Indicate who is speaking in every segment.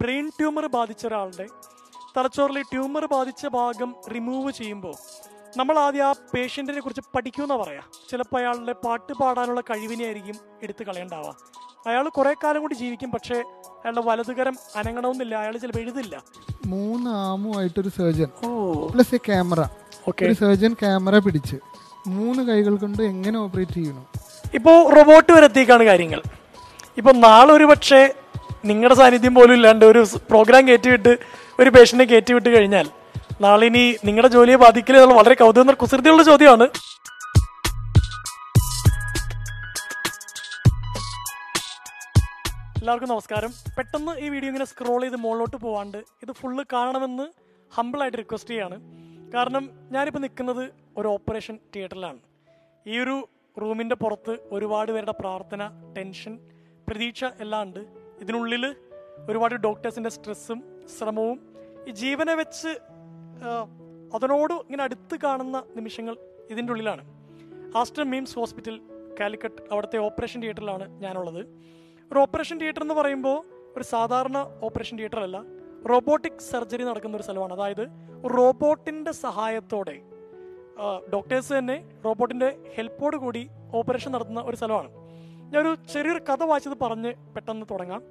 Speaker 1: Brain tumour ബാധിച്ച ഒരാളുടെ തലച്ചോറിലെ ട്യൂമർ ബാധിച്ച ഭാഗം റിമൂവ് ചെയ്യുമ്പോൾ നമ്മൾ ആദ്യം ആ പേഷ്യന്റിനെ കുറിച്ച് പഠിക്കുമെന്നാണ് പറയാം. ചിലപ്പോൾ അയാളുടെ പാട്ട് പാടാനുള്ള കഴിവിനെ ആയിരിക്കും എടുത്തു കളയണ്ടാവുക. അയാൾ കുറേ കാലം കൂടി ജീവിക്കും പക്ഷേ അയാളുടെ വലതുകരം അനങ്ങണമെന്നില്ല അയാൾ ചിലപ്പോൾ എഴുതില്ല.
Speaker 2: മൂന്ന് ആമുമായിട്ടൊരു സർജൻ പ്ലസ് എ ക്യാമറ ഒരു സർജൻ ക്യാമറ പിടിച്ച് മൂന്ന് കൈകൾ കൊണ്ട് എങ്ങനെ ഓപ്പറേറ്റ് ചെയ്യണം?
Speaker 1: ഇപ്പോൾ റോബോട്ട് വരെ എത്തിക്കാണ് കാര്യങ്ങൾ. ഇപ്പോൾ നാളെ ഒരു പക്ഷേ നിങ്ങളുടെ സാന്നിധ്യം പോലും ഇല്ലാണ്ട് ഒരു പ്രോഗ്രാം കയറ്റിവിട്ട് ഒരു പേഷ്യന്റിനെ കയറ്റിവിട്ട് കഴിഞ്ഞാൽ നാളെ ഇനി നിങ്ങളുടെ ജോലിയെ ബാധിക്കില്ല എന്നുള്ള വളരെ കൗതുകം കുസൃതിയുള്ള ചോദ്യമാണ്. എല്ലാവർക്കും നമസ്കാരം. പെട്ടെന്ന് ഈ വീഡിയോ ഇങ്ങനെ സ്ക്രോൾ ചെയ്ത് മുകളിലോട്ട് പോവാണ്ട് ഇത് ഫുള്ള് കാണണമെന്ന് ഹമ്പിളായിട്ട് റിക്വസ്റ്റ് ചെയ്യാണ്. കാരണം ഞാനിപ്പോൾ നിൽക്കുന്നത് ഒരു ഓപ്പറേഷൻ തിയേറ്ററിലാണ് ഈ ഒരു റൂമിന്റെ പുറത്ത് ഒരുപാട് പേരുടെ പ്രാർത്ഥന ടെൻഷൻ പ്രതീക്ഷ എല്ലാം ഉണ്ട്. ഇതിനുള്ളിൽ ഒരുപാട് ഡോക്ടേഴ്സിന്റെ സ്ട്രെസ്സും ശ്രമവും ഈ ജീവനെ വെച്ച് അതിനോട് ഇങ്ങനെ അടുത്ത് കാണുന്ന നിമിഷങ്ങൾ ഇതിന്റെ ഉള്ളിലാണ്. ആസ്റ്റർ മീംസ് ഹോസ്പിറ്റൽ കാലിക്കറ്റ് അവിടുത്തെ ഓപ്പറേഷൻ തിയേറ്ററിലാണ് ഞാനുള്ളത്. ഒരു ഓപ്പറേഷൻ തിയേറ്റർ എന്ന് പറയുമ്പോൾ ഒരു സാധാരണ ഓപ്പറേഷൻ തിയേറ്റർ അല്ല റോബോട്ടിക് സർജറി നടക്കുന്ന ഒരു സ്ഥലമാണ്. അതായത് റോബോട്ടിന്റെ സഹായത്തോടെ ഡോക്ടേഴ്സ് തന്നെ റോബോട്ടിന്റെ ഹെൽപ്പോട് കൂടി ഓപ്പറേഷൻ നടത്തുന്ന ഒരു സ്ഥലമാണ്. ഞാനൊരു ചെറിയൊരു കഥ വായിച്ചത് പറഞ്ഞ് പെട്ടെന്ന് തുടങ്ങാം.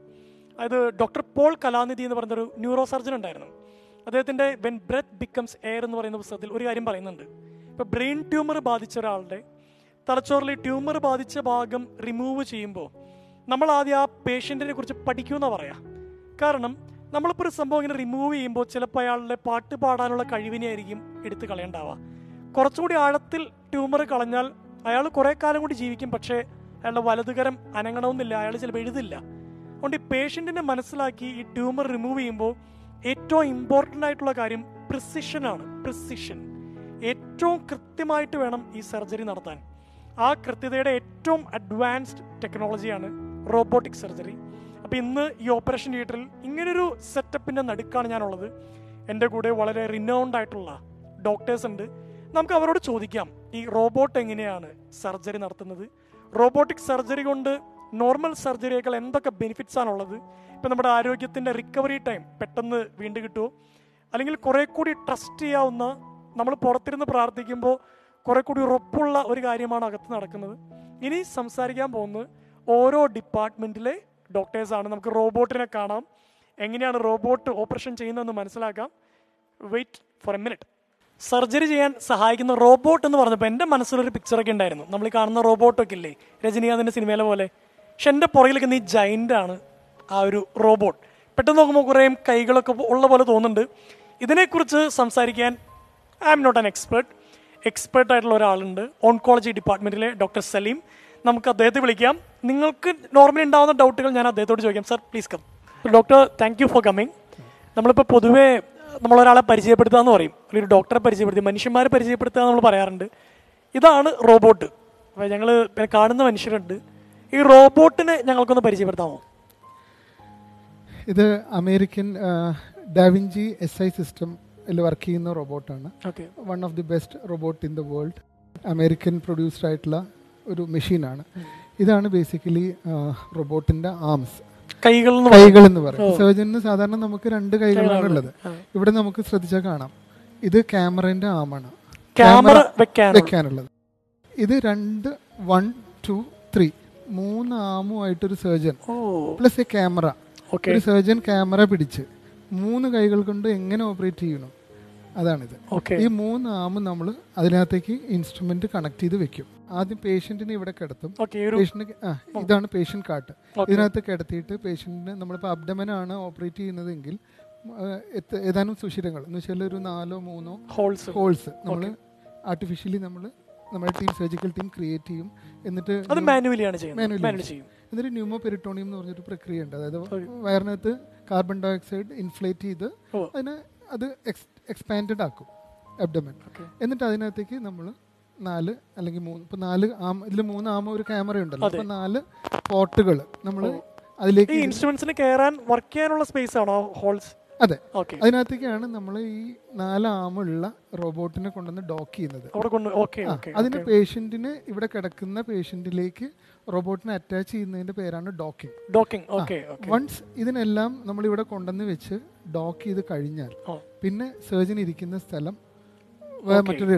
Speaker 1: അതായത് ഡോക്ടർ പോൾ കലാനിധി എന്ന് പറഞ്ഞൊരു ന്യൂറോ സർജൻ ഉണ്ടായിരുന്നു. അദ്ദേഹത്തിന്റെ വെൻ ബ്രെത്ത് ബിക്കംസ് എയർ എന്ന് പറയുന്ന പുസ്തകത്തിൽ ഒരു കാര്യം പറയുന്നുണ്ട്. ഇപ്പോൾ ബ്രെയിൻ ട്യൂമർ ബാധിച്ച ഒരാളുടെ തലച്ചോറിൽ ട്യൂമർ ബാധിച്ച ഭാഗം റിമൂവ് ചെയ്യുമ്പോൾ നമ്മൾ ആദ്യം ആ പേഷ്യന്റിനെ കുറിച്ച് പഠിക്കുമെന്നാണ് പറയാം. കാരണം നമ്മളിപ്പോൾ ഒരു സംഭവം ഇങ്ങനെ റിമൂവ് ചെയ്യുമ്പോൾ ചിലപ്പോൾ അയാളുടെ പാട്ട് പാടാനുള്ള കഴിവിനെ ആയിരിക്കും എടുത്ത് കളയണ്ടാവുക. കുറച്ചുകൂടി ആഴത്തിൽ ട്യൂമർ കളഞ്ഞാൽ അയാൾ കുറേ കാലം കൂടി ജീവിക്കും. പക്ഷേ അയാളുടെ വലതുകരം അനങ്ങണമെന്നില്ല അയാൾ ചിലപ്പോൾ എഴുതില്ല. അതുകൊണ്ട് ഈ പേഷ്യന്റിനെ മനസ്സിലാക്കി ഈ ട്യൂമർ റിമൂവ് ചെയ്യുമ്പോൾ ഏറ്റവും ഇമ്പോർട്ടന്റ് ആയിട്ടുള്ള കാര്യം പ്രിസിഷനാണ് പ്രിസിഷൻ ഏറ്റവും കൃത്യമായിട്ട് വേണം ഈ സർജറി നടത്താൻ. ആ കൃത്യതയുടെ ഏറ്റവും അഡ്വാൻസ്ഡ് ടെക്നോളജിയാണ് റോബോട്ടിക് സർജറി അപ്പോൾ ഇന്ന് ഈ ഓപ്പറേഷൻ തിയേറ്ററിൽ ഇങ്ങനൊരു സെറ്റപ്പിന്റെ നടുക്കാണ് ഞാനുള്ളത്. എന്റെ കൂടെ വളരെ റിനൗണ്ട് ആയിട്ടുള്ള ഡോക്ടേഴ്സ് ഉണ്ട്. നമുക്ക് അവരോട് ചോദിക്കാം ഈ റോബോട്ട് എങ്ങനെയാണ് സർജറി നടത്തുന്നത്? റോബോട്ടിക് സർജറി കൊണ്ട് നോർമൽ സർജറിയേക്കാൾ എന്തൊക്കെ ബെനിഫിറ്റ്സ് ആണുള്ളത്? ഇപ്പം നമ്മുടെ ആരോഗ്യത്തിന്റെ റിക്കവറി ടൈം പെട്ടെന്ന് വീണ്ടും കിട്ടുമോ അല്ലെങ്കിൽ കുറെ കൂടി ട്രസ്റ്റ് ചെയ്യാവുന്ന നമ്മൾ പുറത്തിരുന്ന് പ്രാർത്ഥിക്കുമ്പോൾ കുറെ കൂടി ഉറപ്പുള്ള ഒരു കാര്യമാണ് അകത്ത് നടക്കുന്നത്. ഇനി സംസാരിക്കാൻ പോകുന്നത് ഓരോ ഡിപ്പാർട്ട്മെന്റിലെ ഡോക്ടേഴ്സാണ് നമുക്ക് റോബോട്ടിനെ കാണാം. എങ്ങനെയാണ് റോബോട്ട് ഓപ്പറേഷൻ ചെയ്യുന്നതെന്ന് മനസ്സിലാക്കാം. Wait for a minute surgery ചെയ്യാൻ സഹായിക്കുന്ന റോബോട്ട് എന്ന് പറഞ്ഞപ്പോൾ എന്റെ മനസ്സിലൊരു പിക്ചറൊക്കെ ഉണ്ടായിരുന്നു. നമ്മൾ കാണുന്ന റോബോട്ടൊക്കെ ഇല്ലേ? രജനീകാന്തിന്റെ സിനിമയിലെ പോലെ. പക്ഷെ എന്റെ പുറകിലൊക്കെ നീ ജൈന്റ് ആണ് ആ ഒരു റോബോട്ട്. പെട്ടെന്ന് നോക്കുമ്പോൾ കുറേ കൈകളൊക്കെ ഉള്ള പോലെ തോന്നുന്നുണ്ട്. ഇതിനെക്കുറിച്ച് സംസാരിക്കാൻ I am not an expert expert ആയിട്ടുള്ള ഒരാളുണ്ട്. ഓൺകോളജി ഡിപ്പാർട്ട്മെന്റിലെ ഡോക്ടർ സലീം. നമുക്ക് അദ്ദേഹത്തെ വിളിക്കാം. നിങ്ങൾക്ക് നോർമലി ഉണ്ടാകുന്ന ഡൗട്ടുകൾ ഞാൻ അദ്ദേഹത്തോട് ചോദിക്കാം. Sir please come doctor thank you for coming നമ്മളിപ്പോൾ പൊതുവേ നമ്മളൊരാളെ പരിചയപ്പെടുത്തുക എന്ന് പറയും. അല്ലെങ്കിൽ ഒരു ഡോക്ടറെ പരിചയപ്പെടുത്തി മനുഷ്യന്മാരെ പരിചയപ്പെടുത്തുക എന്ന് നമ്മൾ പറയാറുണ്ട്. ഇതാണ് റോബോട്ട് അപ്പോൾ ഞങ്ങൾ പിന്നെ കാണുന്ന മനുഷ്യരുണ്ട്. ഈ റോബോട്ടിനെ ഞങ്ങൾക്കൊന്ന് പരിചയപ്പെടുത്താമോ?
Speaker 2: ഇത് American da Vinci S I സിസ്റ്റമിൽ work ചെയ്യുന്ന റോബോട്ടാണ്
Speaker 1: okay.
Speaker 2: One of the best robot in the world American produced ആയിട്ടുള്ള ഒരു മെഷീനാണ് ഇതാണ് ബേസിക്കലി റോബോട്ടിന്റെ ആംസ്
Speaker 1: കൈകൾ എന്ന്
Speaker 2: കൈകൾ എന്ന് പറയും. സർജന് സാധാരണ നമുക്ക് രണ്ട് കൈകളാണ് ഉള്ളത്. ഇവിടെ നമുക്ക് ശ്രദ്ധിച്ചാൽ കാണാം. ഇത് ക്യാമറന്റെ ആമാണ്.
Speaker 1: ക്യാമറ
Speaker 2: വെക്കാനുള്ളത്. ഇത് രണ്ട് വൺ ടു ത്രീ. മൂന്ന് ആമുമായിട്ടൊരു സർജൻ പ്ലസ് എ ക്യാമറ. ഒരു സർജൻ ക്യാമറ പിടിച്ച് മൂന്ന് കൈകൾ കൊണ്ട് എങ്ങനെ ഓപ്പറേറ്റ് ചെയ്യണം? അതാണിത്. ഈ മൂന്ന് ആമും നമ്മൾ അതിനകത്തേക്ക് ഇൻസ്ട്രുമെന്റ് കണക്ട് ചെയ്ത് വെക്കും. ആദ്യം പേഷ്യന്റിനെ ഇവിടെ കിടത്തും. പേഷ്യന്റ് ഇതാണ് പേഷ്യന്റ് കാർട്ട് ഇതിനകത്ത് കിടത്തിയിട്ട് പേഷ്യന്റിന് നമ്മളിപ്പോൾ അബ്ഡമനാണ് ഓപ്പറേറ്റ് ചെയ്യുന്നതെങ്കിൽ ഏതാനും സുഷിരങ്ങൾ. എന്ന് വെച്ചാൽ ഒരു നാലോ മൂന്നോ
Speaker 1: ഹോൾസ്
Speaker 2: ഹോൾസ് നമ്മൾ ആർട്ടിഫിഷ്യലി നമ്മൾ നമ്മുടെ ടീം സർജിക്കൽ ടീം ക്രിയേറ്റ് ചെയ്യും. എന്നിട്ട്
Speaker 1: മാനുവലി ചെയ്യും.
Speaker 2: എന്നിട്ട് ന്യൂമോ പെരിട്ടോണിയം എന്ന് പറഞ്ഞൊരു പ്രക്രിയ ഉണ്ട്. അതായത് വയറിനകത്ത് കാർബൺ ഡൈ ഓക്സൈഡ് ഇൻഫ്ലേറ്റ് ചെയ്ത്. അതിനെ അത് എക്സ്പാൻഡഡ് ആക്കും അബ്ഡമൻ എന്നിട്ട് അതിനകത്തേക്ക് നമ്മൾ നാല് അല്ലെങ്കിൽ മൂന്ന്. ഇപ്പൊ നാല് ആം ഇതിൽ മൂന്ന് ആമ ഒരു ക്യാമറ ഉണ്ടല്ലോ. അപ്പൊ നാല് പോട്ടുകൾ നമ്മൾ അതിലേക്ക്
Speaker 1: ഇൻസ്ട്രുമെന്റ്സിന് കയറാൻ വർക്ക് ചെയ്യാനുള്ള സ്പേസ് ആണോ ഹോൾസ്
Speaker 2: അതെ. അതിനകത്തേക്കാണ് നമ്മൾ ഈ നാല് ആമുള്ള റോബോട്ടിനെ കൊണ്ടുവന്ന് ഡോക്ക് ചെയ്യുന്നത്. അതിന് പേഷ്യന്റിന് ഇവിടെ കിടക്കുന്ന പേഷ്യന്റിലേക്ക് റോബോട്ടിനെ അറ്റാച്ച് ചെയ്യുന്നതിന്റെ പേരാണ് ഡോക്കിംഗ്
Speaker 1: ഡോക്കിംഗ്
Speaker 2: വൺസ് ഇതിനെല്ലാം നമ്മൾ ഇവിടെ കൊണ്ടുവന്ന് വെച്ച് ഡോക്ക് ചെയ്ത് കഴിഞ്ഞാൽ പിന്നെ സർജൻ ഇരിക്കുന്ന സ്ഥലം മറ്റൊരു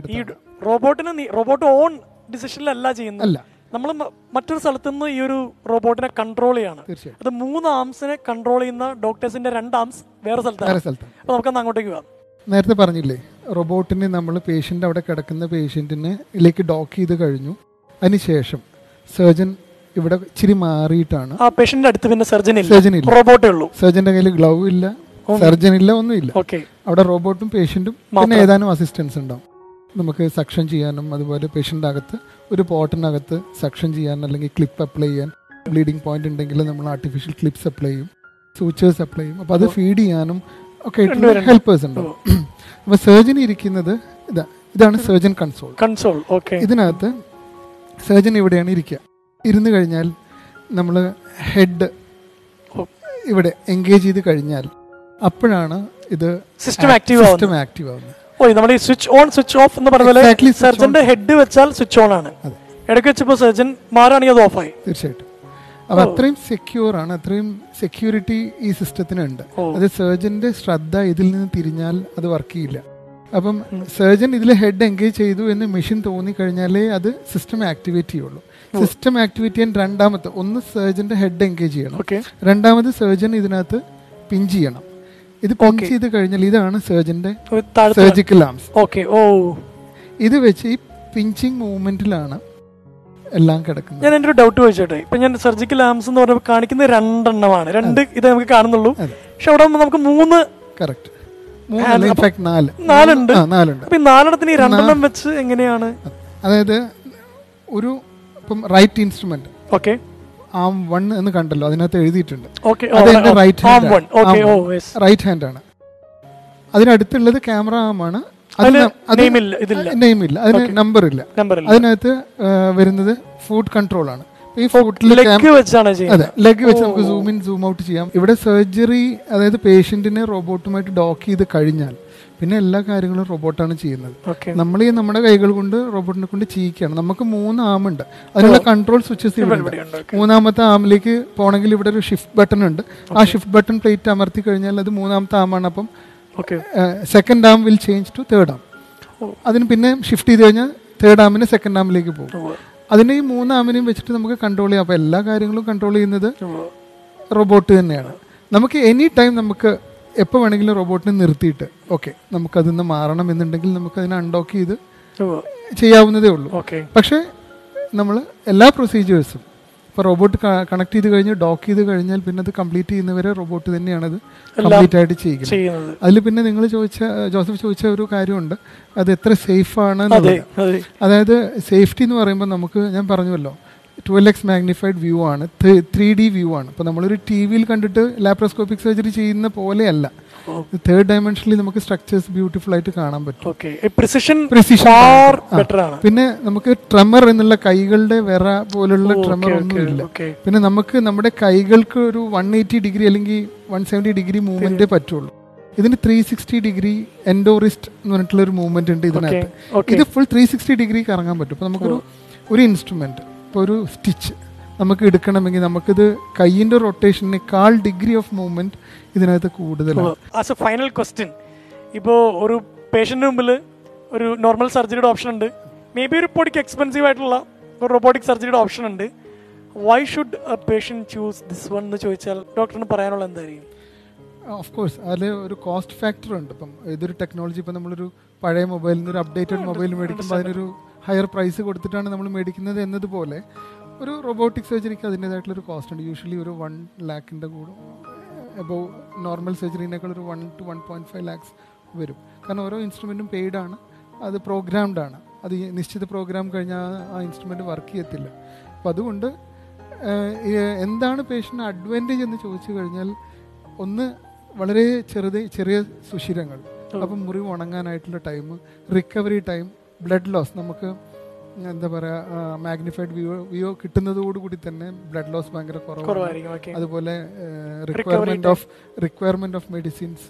Speaker 1: റോബോട്ടിന് റോബോട്ട് ഓൺ ഡിസിഷനിലല്ല ചെയ്യുന്നത്. നമ്മൾ മറ്റൊരു സ്ഥലത്തു നിന്ന് ഈ ഒരു റോബോട്ടിനെ കൺട്രോൾ ചെയ്യാണ്. അത് മൂന്ന് ആംസിനെ കൺട്രോൾ ചെയ്യുന്ന ഡോക്ടേഴ്സിന്റെ രണ്ട് ആംസ് വേറെ സ്ഥലത്താണ്. അപ്പൊ നമുക്ക് അങ്ങോട്ടേക്ക് പോകാം.
Speaker 2: നേരത്തെ പറഞ്ഞില്ലേ റോബോട്ടിനെ നമ്മൾ പേഷ്യന്റ് അവിടെ കിടക്കുന്ന പേഷ്യന്റിനെ ഇതിലേക്ക് ഡോക്ക് ചെയ്ത് കഴിഞ്ഞു. അതിനുശേഷം സർജൻ ഇവിടെ ഇച്ചിരി മാറിയിട്ടാണ്.
Speaker 1: അടുത്ത് പിന്നെ സർജൻ
Speaker 2: സർജൻ ഇല്ല.
Speaker 1: റോബോട്ടേ ഉള്ളൂ.
Speaker 2: സർജന്റെ കയ്യിൽ ഗ്ലൗ ഇല്ല. സർജൻ ഇല്ല ഒന്നുമില്ല.
Speaker 1: ഇല്ല
Speaker 2: അവിടെ റോബോട്ടും പേഷ്യന്റും പിന്നെ ഏതാനും അസിസ്റ്റൻസ് ഉണ്ടാവും. നമുക്ക് സക്ഷൻ ചെയ്യാനും അതുപോലെ പേഷ്യന്റെ അകത്ത് ഒരു പോട്ടിനകത്ത് സക്ഷൻ ചെയ്യാൻ അല്ലെങ്കിൽ ക്ലിപ്പ് അപ്ലൈ ചെയ്യാൻ ബ്ലീഡിങ് പോയിന്റ് ഉണ്ടെങ്കിൽ നമ്മൾ ആർട്ടിഫിഷ്യൽ ക്ലിപ്സ് അപ്ലൈ ചെയ്യും സൂച്ചേഴ്സ് അപ്ലൈ ചെയ്യും. അപ്പോൾ അത് ഫീഡ് ചെയ്യാനും ഒക്കെ ആയിട്ടുള്ള ഹെൽപ്പേഴ്സ് ഉണ്ടാവും അപ്പോൾ സർജൻ ഇരിക്കുന്നത് ഇതാ ഇതാണ് സർജൻ കൺസോൾ
Speaker 1: കൺസോൾ ഓക്കെ
Speaker 2: ഇതിനകത്ത് സർജൻ ഇവിടെയാണ് ഇരിക്കുക. ഇരുന്ന് കഴിഞ്ഞാൽ നമ്മൾ ഹെഡ് ഇവിടെ എൻഗേജ് ചെയ്ത് കഴിഞ്ഞാൽ അപ്പോഴാണ് ഇത്
Speaker 1: സിസ്റ്റം ആക്റ്റീവ് ആവുന്നത്. ഓ നമ്മുടെ ഈ സ്വിച്ച് ഓൺ സ്വിച്ച് ഓഫ് എന്ന് പറഞ്ഞ പോലെ സർജന്റെ ഹെഡ് വെച്ചാൽ സ്വിച്ച് ഓൺ ആണ്. ഇടയ്ക്ക് വെച്ചപ്പോ സർജൻ മാറാണെങ്കിൽ അത് ഓഫായി
Speaker 2: തീർച്ചയായിട്ടും. അപ്പൊ അത്രയും സെക്യൂർ ആണ് അത്രയും സെക്യൂരിറ്റി ഈ സിസ്റ്റത്തിന്
Speaker 1: ഉണ്ട്.
Speaker 2: അത് സർജന്റെ ശ്രദ്ധ ഇതിൽ നിന്ന് തിരിഞ്ഞാൽ അത് വർക്ക് ചെയ്യില്ല. അപ്പം സർജൻ ഇതിൽ ഹെഡ് എൻഗേജ് ചെയ്തു എന്ന് മെഷീൻ തോന്നി കഴിഞ്ഞാലേ അത് സിസ്റ്റം ആക്ടിവേറ്റ് ചെയ്യുള്ളൂ. സിസ്റ്റം ആക്ടിവേറ്റ് ചെയ്യാൻ രണ്ടാമത്തെ ഒന്ന് സർജന്റെ ഹെഡ് എൻഗേജ് ചെയ്യണം. രണ്ടാമത് സർജൻ ഇതിനകത്ത് പിഞ്ച് ചെയ്യണം. ഇത് പോക്ക് ചെയ്ത് കഴിഞ്ഞാൽ ഇതാണ് സർജന്റെ സർജിക്കൽ ആംസ്
Speaker 1: ഓക്കെ ഓ
Speaker 2: ഇത് വെച്ച് ഈ പിഞ്ചിങ് മൂവ്മെന്റിലാണ് എല്ലാം കിടക്കുന്നത്.
Speaker 1: ഞാൻ എന്റെ ഒരു ഡൗട്ട് ചോദിച്ചോട്ടെ? ഇപ്പൊ ഞാൻ സർജിക്കൽ ആംസ് എന്ന് പറഞ്ഞപ്പോൾ കാണിക്കുന്നത് രണ്ടെണ്ണമാണ്. രണ്ട് ഇത് നമുക്ക് കാണുന്നുള്ളൂ. പക്ഷെ അവിടെ നമുക്ക് മൂന്ന്
Speaker 2: കറക്റ്റ്
Speaker 1: നാലുണ്ട്. നാലെണ്ണത്തിന് ഈ രണ്ടെണ്ണം വെച്ച് എങ്ങനെയാണ്?
Speaker 2: അതായത് ഒരു ഇപ്പം right instrument
Speaker 1: okay
Speaker 2: arm one എന്ന് കണ്ടല്ലോ അതിനകത്ത് എഴുതിയിട്ടുണ്ട്.
Speaker 1: ഓക്കെ
Speaker 2: അത് എന്റെ റൈറ്റ് ഹാൻഡ് റൈറ്റ് ഹാൻഡ് ആണ്. അതിനടുത്തുള്ളത് ക്യാമറ ആം ആണ്.
Speaker 1: അതിന് നെയിം ഇല്ല
Speaker 2: അതിന് നമ്പർ ഇല്ല. അതിനകത്ത് വരുന്നത് ഫുഡ് കൺട്രോൾ ആണ്. ഈ
Speaker 1: ലെഗ് വെച്ചാണ്
Speaker 2: അതെ ലെഗ് വെച്ച് നമുക്ക് സൂം ഇൻ സൂം ഔട്ട് ചെയ്യാം. ഇവിടെ സർജറി അതായത് പേഷ്യന്റിനെ റോബോട്ടുമായിട്ട് ഡോക്ക് ചെയ്ത് കഴിഞ്ഞാൽ പിന്നെ എല്ലാ കാര്യങ്ങളും റോബോട്ടാണ് ചെയ്യുന്നത്. നമ്മൾ ഈ നമ്മുടെ കൈകൾ കൊണ്ട് റോബോട്ടിനെ കൊണ്ട് ചെയ്യിക്കുകയാണ് നമുക്ക് മൂന്ന് ആമുണ്ട് അതിനുള്ള കൺട്രോൾ സ്വിച്ചസ് ഇവിടെ ഉണ്ട്. മൂന്നാമത്തെ ആമിലേക്ക് പോകണമെങ്കിൽ ഇവിടെ ഒരു ഷിഫ്റ്റ് ബട്ടൺ ഉണ്ട്. ആ ഷിഫ്റ്റ് ബട്ടൺ പ്ലേറ്റ് അമർത്തി കഴിഞ്ഞാൽ അത് മൂന്നാമത്തെ ആമാണ്. അപ്പം second arm will change to third arm അതിന് പിന്നെ ഷിഫ്റ്റ് ചെയ്ത് കഴിഞ്ഞാൽ തേർഡ് ആമിന് സെക്കൻഡ് ആമിലേക്ക് പോകും. അതിനെ ഈ മൂന്ന് ആമിനെയും വെച്ചിട്ട് നമുക്ക് കൺട്രോൾ ചെയ്യാം. അപ്പോൾ എല്ലാ കാര്യങ്ങളും കൺട്രോൾ ചെയ്യുന്നത് റോബോട്ട് തന്നെയാണ്. നമുക്ക് എനി ടൈം നമുക്ക് എപ്പോൾ വേണമെങ്കിലും റോബോട്ടിനെ നിർത്തിയിട്ട് ഓക്കെ നമുക്കതിൽ നിന്ന് മാറണം എന്നുണ്ടെങ്കിൽ നമുക്ക് അതിനെ അൺഡോക്ക് ചെയ്ത് ചെയ്യാവുന്നതേ ഉള്ളൂ.
Speaker 1: ഓക്കെ.
Speaker 2: പക്ഷേ നമ്മൾ എല്ലാ പ്രൊസീജിയേഴ്സും ഇപ്പോൾ റോബോട്ട് കണക്ട് ചെയ്ത് കഴിഞ്ഞ് ഡോക്ക് ചെയ്ത് കഴിഞ്ഞാൽ പിന്നെ അത് കംപ്ലീറ്റ് ചെയ്യുന്നവരെ റോബോട്ട് തന്നെയാണ് അത് കംപ്ലീറ്റ് ആയിട്ട് ചെയ്യുന്നത്. അതിൽ പിന്നെ നിങ്ങൾ ചോദിച്ച ജോസഫ് ചോദിച്ച ഒരു കാര്യമുണ്ട്. അത് എത്ര സേഫ് ആണ്
Speaker 1: അതെ
Speaker 2: അതായത് സേഫ്റ്റി എന്ന് പറയുമ്പോൾ നമുക്ക് ഞാൻ പറഞ്ഞുവല്ലോ ട്വൽവ് എക്സ് മാഗ്നിഫൈഡ് വ്യൂ ആണ്. ത്രീ ഡി വ്യൂ ആണ്. അപ്പോൾ നമ്മളൊരു ടി വിയിൽ കണ്ടിട്ട് ലാപ്രോസ്കോപ്പിക് സർജറി ചെയ്യുന്ന പോലെയല്ല. തേർഡ് ഡയമെൻഷനിൽ നമുക്ക് സ്ട്രക്ചേഴ്സ് ബ്യൂട്ടിഫുൾ ആയിട്ട് കാണാൻ പറ്റും. പിന്നെ നമുക്ക് ട്രെമർ എന്നുള്ള കൈകളുടെ വിറ പോലുള്ള ട്രെമർ ഒന്നും ഇല്ല പിന്നെ നമുക്ക് നമ്മുടെ കൈകൾക്ക് ഒരു വൺ എയ്റ്റി ഡിഗ്രി അല്ലെങ്കിൽ വൺ സെവന്റി ഡിഗ്രി മൂവ്മെന്റേ പറ്റുള്ളൂ. ഇതിന് ത്രീ സിക്സ്റ്റി ഡിഗ്രി എൻഡോറിസ്റ്റ് എന്ന് പറഞ്ഞിട്ടുള്ള ഒരു മൂവ്മെന്റ് ഉണ്ട് ഇതിനകത്ത്. ഇത് ഫുൾ ത്രീ സിക്സ്റ്റി ഡിഗ്രി കറങ്ങാൻ പറ്റും. അപ്പോൾ നമുക്കൊരു ഒരു ഇൻസ്ട്രുമെന്റ് ഇപ്പോൾ ഒരു സ്റ്റിച്ച് നമുക്ക് എടുക്കണമെങ്കിൽ നമുക്കിത് കൈയിന്റെ റൊട്ടേഷനേക്കാൾ ഡിഗ്രി ഓഫ് മൂവ്മെന്റ് ഇതിനകത്ത് കൂടുതലാണ്.
Speaker 1: As a final question. ഇപ്പോൾ ഒരു പേഷ്യന്റിന് മുമ്പിൽ ഒരു നോർമൽ സർജറിയുടെ ഓപ്ഷൻ ഉണ്ട്. മേ ബി ഒരു പൊടിക്ക് എക്സ്പെൻസീവ് ആയിട്ടുള്ള ഒരു റോബോട്ടിക് സർജറിയുടെ ഓപ്ഷൻ ഉണ്ട്. Why should a patient choose this one എന്ന് ചോദിച്ചാൽ ഡോക്ടറിന് പറയാനുള്ള എന്തായിരിക്കും?
Speaker 2: ഓഫ് കോഴ്സ് അതിൽ ഒരു കോസ്റ്റ് ഫാക്ടർ ഉണ്ട്. ഇപ്പം ഇതൊരു ടെക്നോളജി ഇപ്പം നമ്മളൊരു പഴയ മൊബൈലിൽ നിന്ന് ഒരു അപ്ഡേറ്റഡ് മൊബൈൽ മേടിക്കുമ്പോൾ അതിനൊരു ഹയർ പ്രൈസ് കൊടുത്തിട്ടാണ് നമ്മൾ മേടിക്കുന്നത് എന്നതുപോലെ ഒരു റോബോട്ടിക് സർജറിക്ക് അതിന്റേതായിട്ടുള്ളൊരു കോസ്റ്റ് ഉണ്ട്. യൂഷ്വലി ഒരു വൺ ലാക്കിന്റെ കൂടെ. എബോവ് നോർമൽ സർജറിനേക്കാൾ ഒരു one two one point five lakhs വരും. കാരണം ഓരോ ഇൻസ്ട്രുമെന്റും പെയ്ഡ് ആണ്. അത് പ്രോഗ്രാംഡ് ആണ്. അത് നിശ്ചിത പ്രോഗ്രാം കഴിഞ്ഞാൽ ആ ഇൻസ്ട്രുമെന്റ് വർക്ക് ചെയ്യത്തില്ല. അപ്പം അതുകൊണ്ട് എന്താണ് പേഷ്യന്റ് അഡ്വാന്റേജ് എന്ന് ചോദിച്ചു കഴിഞ്ഞാൽ ഒന്ന് വളരെ ചെറുത് ചെറിയ സുഷിരങ്ങൾ. അപ്പം മുറിവ് ഉണങ്ങാനായിട്ടുള്ള time recovery time blood loss നമുക്ക് എന്താ പറയുക മാഗ്നിഫൈഡ് വ്യൂ വ്യൂ കിട്ടുന്നതോടുകൂടി തന്നെ ബ്ലഡ് ലോസ് ഭയങ്കര കുറവ്
Speaker 1: കുറവായിരിക്കും
Speaker 2: അതുപോലെ requirement of requirement of medicines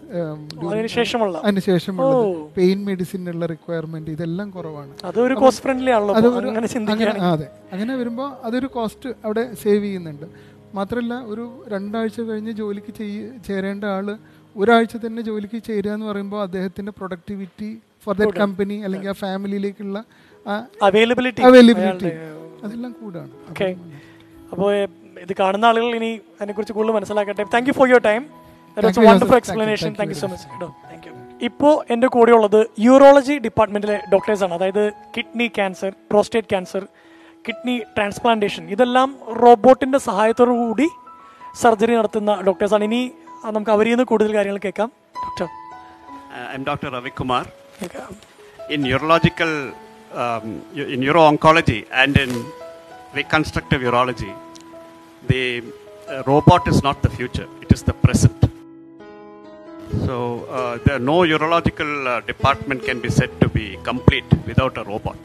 Speaker 1: അതിനുശേഷമുള്ള. ഓ.
Speaker 2: പെയിൻ മെഡിസിനുള്ള റിക്വയർമെന്റ് ഇതെല്ലാം കുറവാണ്.
Speaker 1: അതൊരു കോസ്റ്റ് ഫ്രണ്ട്ലി ആണല്ലോ
Speaker 2: അത്
Speaker 1: അങ്ങനെ
Speaker 2: അങ്ങനെ അതെ. അങ്ങനെ വരുമ്പോൾ അതൊരു കോസ്റ്റ് അവിടെ സേവ് ചെയ്യുന്നുണ്ട്. മാത്രമല്ല ഒരു രണ്ടാഴ്ച കഴിഞ്ഞ് ജോലിക്ക് ചെയ്യ ചേരേണ്ട ആൾ ഒരാഴ്ച തന്നെ ജോലിക്ക് ചേരുക എന്ന് പറയുമ്പോൾ അദ്ദേഹത്തിന്റെ പ്രൊഡക്ടിവിറ്റി ഫോർ ദാറ്റ് കമ്പനി അല്ലെങ്കിൽ ആ ഫാമിലിയിലേക്കുള്ള
Speaker 1: അവൈലബിലിറ്റി
Speaker 2: അവൈലബിലിറ്റി അതെല്ലാം കൂടാണ്.
Speaker 1: ഓക്കെ അപ്പോൾ ഇത് കാണുന്ന ആളുകൾ ഇനി അതിനെക്കുറിച്ച് കൂടുതൽ മനസ്സിലാക്കട്ടെ. Thank you for your time
Speaker 2: Thank you,
Speaker 1: wonderful. Explanation
Speaker 2: Thank you,
Speaker 1: thank you so
Speaker 2: thank
Speaker 1: much കേട്ടോ താങ്ക് യു ഇപ്പോൾ എന്റെ കൂടെ ഉള്ളത് യൂറോളജി ഡിപ്പാർട്ട്മെന്റിലെ ഡോക്ടേഴ്സാണ് അതായത് kidney cancer prostate cancer kidney transplantation ഇതെല്ലാം റോബോട്ടിന്റെ സഹായത്തോടു കൂടി സർജറി നടത്തുന്ന ഡോക്ടേഴ്സാണ് ഇനി നമുക്ക് അവരിൽ നിന്ന് കൂടുതൽ കാര്യങ്ങൾ കേൾക്കാം. Doctor
Speaker 3: I am doctor Ravi In urological, um, in uro-oncology and in reconstructive urology, the uh, robot is not the future; it is the present. So, uh, the no urological uh, department can be said to be complete without a robot.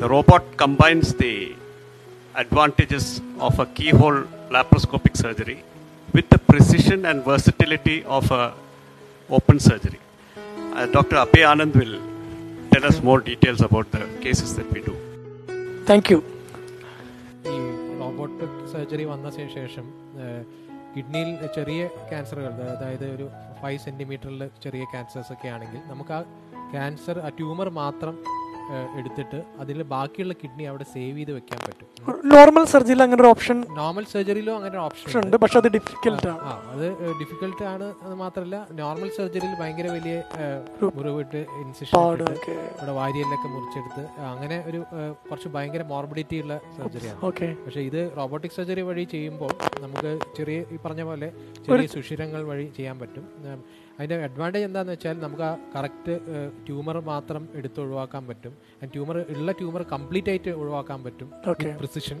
Speaker 3: The robot combines the advantages of a keyhole laparoscopic surgery with the precision and versatility of a open surgery. Uh, Dr. Abhay Anand will tell us more details about the cases that we do.
Speaker 1: Thank you
Speaker 4: ഈ robotic surgery വന്ന ശേഷം കിഡ്നിയിൽ ചെറിയ ക്യാൻസറുകൾ അതായത് ഒരു five സെന്റിമീറ്ററിൽ ചെറിയ cancers ഒക്കെ ആണെങ്കിൽ നമുക്ക് ആ ക്യാൻസർ ആ ട്യൂമർ മാത്രം എടുത്തിട്ട് അതിൽ ബാക്കിയുള്ള കിഡ്നി അവിടെ സേവ് ചെയ്ത് വെക്കാൻ പറ്റും.
Speaker 1: നോർമൽ സർജറിയിൽ അങ്ങനെ ഒരു ഓപ്ഷൻ
Speaker 4: നോർമൽ സർജറിയിലും അങ്ങനെ ഒരു ഓപ്ഷൻ
Speaker 1: ഉണ്ട്. പക്ഷേ അത് ഡിഫിക്കൽട്ട് ആണ്.
Speaker 4: ആ അത് ഡിഫിക്കൽട്ട് ആണ് അത് മാത്രമല്ല നോർമൽ സർജറിയിൽ ഭയങ്കര വലിയ മുറിവിട്ട് ഇൻസിഷൻ ഇവിടെ വാരിയെല്ലൊക്കെ മുറിച്ചെടുത്ത് അങ്ങനെ ഒരു കുറച്ച് ഭയങ്കര മോർബിഡിറ്റി ഉള്ള സർജറിയാണ്
Speaker 1: ഓക്കെ
Speaker 4: പക്ഷേ ഇത് റോബോട്ടിക് സർജറി വഴി ചെയ്യുമ്പോൾ നമുക്ക് ചെറിയ ഈ പറഞ്ഞ പോലെ ചെറിയ സുഷിരങ്ങൾ വഴി ചെയ്യാൻ പറ്റും. ഉം, അതിന്റെ അഡ്വാന്റേജ് എന്താണെന്ന് വെച്ചാൽ നമുക്ക് ആ കറക്റ്റ് ട്യൂമർ മാത്രം എടുത്ത് ഒഴിവാക്കാൻ പറ്റും. ആൻഡ് ട്യൂമർ ഉള്ള ട്യൂമർ കംപ്ലീറ്റ് ആയിട്ട് ഒഴിവാക്കാൻ പറ്റും. Precision.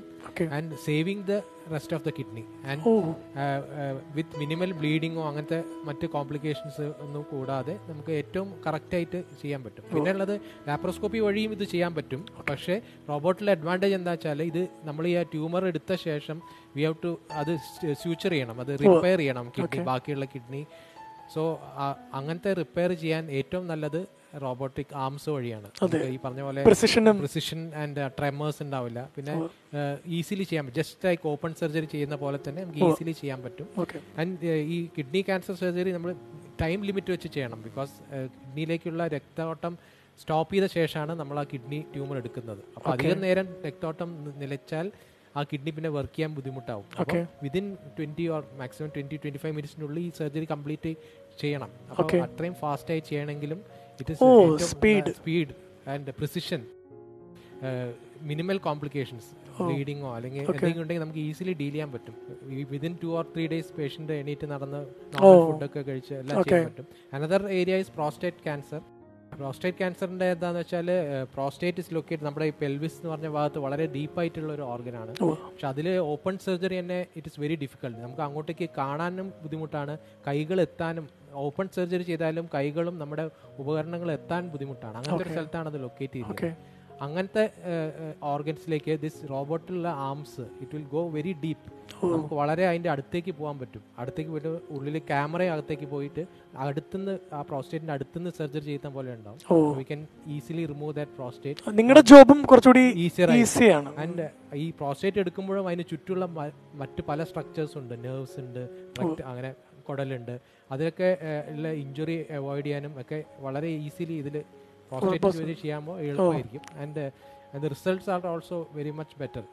Speaker 4: And saving the rest of the kidney and with minimal ബ്ലീഡിങ്ങോ അങ്ങനത്തെ മറ്റ് കോംപ്ലിക്കേഷൻസ് ഒന്നും കൂടാതെ നമുക്ക് ഏറ്റവും കറക്റ്റ് ആയിട്ട് ചെയ്യാൻ പറ്റും. പിന്നെ ഉള്ളത് ലാപ്രോസ്കോപ്പി വഴിയും ഇത് ചെയ്യാൻ പറ്റും. പക്ഷേ റോബോട്ടിലെ അഡ്വാന്റേജ് എന്താ വെച്ചാൽ ഇത് നമ്മൾ ഈ ആ ട്യൂമർ എടുത്ത ശേഷം വി ഹവ് ടു അത് സ്യൂച്ചർ ചെയ്യണം. അത് റിപ്പയർ ചെയ്യണം കിഡ്നി ബാക്കിയുള്ള കിഡ്നി സോ അങ്ങനത്തെ റിപ്പയർ ചെയ്യാൻ ഏറ്റവും നല്ലത് റോബോട്ടിക് ആംസ് വഴിയാണ്. ഈ പറഞ്ഞ പോലെ പ്രിസിഷൻ ആൻഡ് ട്രെമേഴ്സ് ഉണ്ടാവില്ല. പിന്നെ ഈസിലി ചെയ്യാൻ പറ്റും. ജസ്റ്റ് ലൈക്ക് ഓപ്പൺ സർജറി ചെയ്യുന്ന പോലെ തന്നെ നമുക്ക് ഈസിലി ചെയ്യാൻ പറ്റും. ആൻഡ് ഈ കിഡ്നി ക്യാൻസർ സർജറി നമ്മൾ ടൈം ലിമിറ്റ് വെച്ച് ചെയ്യണം. ബിക്കോസ് കിഡ്നിയിലേക്കുള്ള രക്തോട്ടം സ്റ്റോപ്പ് ചെയ്ത ശേഷമാണ് നമ്മൾ ആ കിഡ്നി ട്യൂമർ എടുക്കുന്നത്. അപ്പോൾ അധികം നേരം രക്തോട്ടം നിലച്ചാൽ ആ കിഡ്നി പിന്നെ വർക്ക് ചെയ്യാൻ ബുദ്ധിമുട്ടാവും. അപ്പോൾ within twenty or maximum twenty twenty five മിനിറ്റ്സിനുള്ളിൽ ഈ സർജറി കംപ്ലീറ്റ് ചെയ്യണം. അപ്പോൾ അത്രയും ഫാസ്റ്റ് ആയി ചെയ്യണമെങ്കിലും it is speed speed and precision minimal complications ബ്ലീഡിങ്ങോ അല്ലെങ്കിൽ എന്തെങ്കിലും ഉണ്ടെങ്കിൽ നമുക്ക് ഈസിലി ഡീൽ ചെയ്യാൻ പറ്റും. Within two or three days patient എണീറ്റ് നടന്ന് ഫുഡൊക്കെ കഴിച്ച് എല്ലാം ചെയ്യാൻ പറ്റും. Another area is prostate cancer prostate ക്യാൻസറിന്റെ എന്താന്ന് വെച്ചാൽ പ്രോസ്റ്റേറ്റ് ഇസ് ലൊക്കേറ്റ് നമ്മുടെ ഈ പെൽവിസ് എന്ന് പറഞ്ഞ ഭാഗത്ത് വളരെ ഡീപ്പായിട്ടുള്ള ഒരു ഓർഗനാണ് പക്ഷെ അതിൽ ഓപ്പൺ സർജറി തന്നെ ഇറ്റ് ഇസ് വെരി ഡിഫിക്കൽട്ട് നമുക്ക് അങ്ങോട്ടേക്ക് കാണാനും ബുദ്ധിമുട്ടാണ്. കൈകൾ എത്താനും ഓപ്പൺ സർജറി ചെയ്താലും കൈകളും നമ്മുടെ ഉപകരണങ്ങൾ എത്താൻ ബുദ്ധിമുട്ടാണ്. അങ്ങനത്തെ ഒരു സ്ഥലത്താണ് അത് ലൊക്കേറ്റ് ചെയ്യുന്നത് അങ്ങനത്തെ ഓർഗൻസിലേക്ക് this റോബോട്ടിലുള്ള arms it will go very deep നമുക്ക് വളരെ അതിന്റെ അടുത്തേക്ക് പോകാൻ പറ്റും. അടുത്തേക്ക് പോയിട്ട് ഉള്ളിൽ ക്യാമറ അകത്തേക്ക് പോയിട്ട് അടുത്തുനിന്ന് ആ പ്രോസ്റ്റേറ്റിന്റെ അടുത്തുനിന്ന് സർജറി ചെയ്യുന്ന പോലെ ഉണ്ടാവും. We can easily remove that prostate
Speaker 1: നിങ്ങളുടെ ജോബും കുറച്ചുകൂടി ഈസിയാണ്
Speaker 4: ആൻഡ് ഈ പ്രോസ്റ്റേറ്റ് എടുക്കുമ്പോഴും അതിന് ചുറ്റുള്ള മറ്റു പല സ്ട്രക്ചേഴ്സ് ഉണ്ട്. നെർവ്സ് ഉണ്ട് മറ്റ് അങ്ങനെ കുടലുണ്ട്. അതിലൊക്കെ ഉള്ള ഇഞ്ചുറി അവോയ്ഡ് ചെയ്യാനും ഒക്കെ വളരെ ഈസിലി ഇതിൽ പ്രോസ്റ്റേറ്റ് ജോലി ചെയ്യാമ്പോൾ എളുപ്പമായിരിക്കും. And and results are also very much better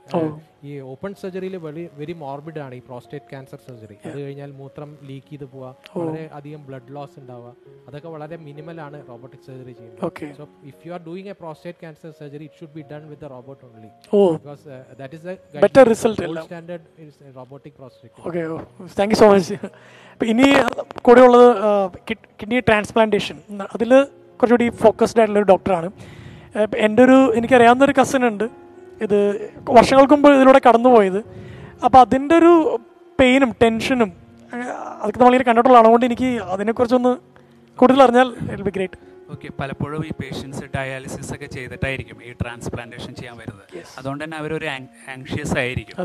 Speaker 4: ഈ ഓപ്പൺ സർജറിയിൽ വെരി വെരി മോർബിഡ് ആണ് ഈ പ്രോസ്റ്റേറ്റ് ക്യാൻസർ സർജറി അത് കഴിഞ്ഞാൽ മൂത്രം ലീക്ക് ചെയ്ത് പോവുക വളരെ അധികം ബ്ലഡ് ലോസ് ഉണ്ടാവുക അതൊക്കെ വളരെ മിനിമൽ ആണ് റോബോട്ടിക് സർജറി ചെയ്യുന്നത്. So if you are doing a
Speaker 1: prostate
Speaker 4: cancer surgery it should be
Speaker 1: done
Speaker 4: with
Speaker 1: robot
Speaker 4: only
Speaker 1: because
Speaker 4: that is standard robotic prostate.
Speaker 1: Okay thank you so much ഇനി കൂടെ ഉള്ളത് kidney transplantation അതിൽ കുറച്ചുകൂടി focused ആയിട്ടുള്ള ഒരു ഡോക്ടറാണ് എന്റെ ഒരു എനിക്കറിയാവുന്ന ഒരു കസിൻ ഉണ്ട്. ഇത് വർഷങ്ങൾക്ക് മുമ്പ് ഇതിലൂടെ കടന്നുപോയത്. അപ്പോൾ അതിന്റെ ഒരു പെയിനും ടെൻഷനും അതൊക്കെ നമ്മളിങ്ങനെ കണ്ടിട്ടുള്ളതാണ് അതുകൊണ്ട് എനിക്ക് അതിനെക്കുറിച്ചൊന്ന് കൂടുതൽ അറിഞ്ഞാൽ ഇറ്റ് ബി ഗ്രേറ്റ്
Speaker 5: ഓക്കെ പലപ്പോഴും ഈ പേഷ്യൻസ് ഡയാലിസിസ് ഒക്കെ ചെയ്തിട്ടായിരിക്കും ഈ ട്രാൻസ്പ്ലാന്റേഷൻ ചെയ്യാൻ വരുന്നത്. അതുകൊണ്ട് തന്നെ അവരൊരു ആങ്ഷ്യസ് ആയിരിക്കും.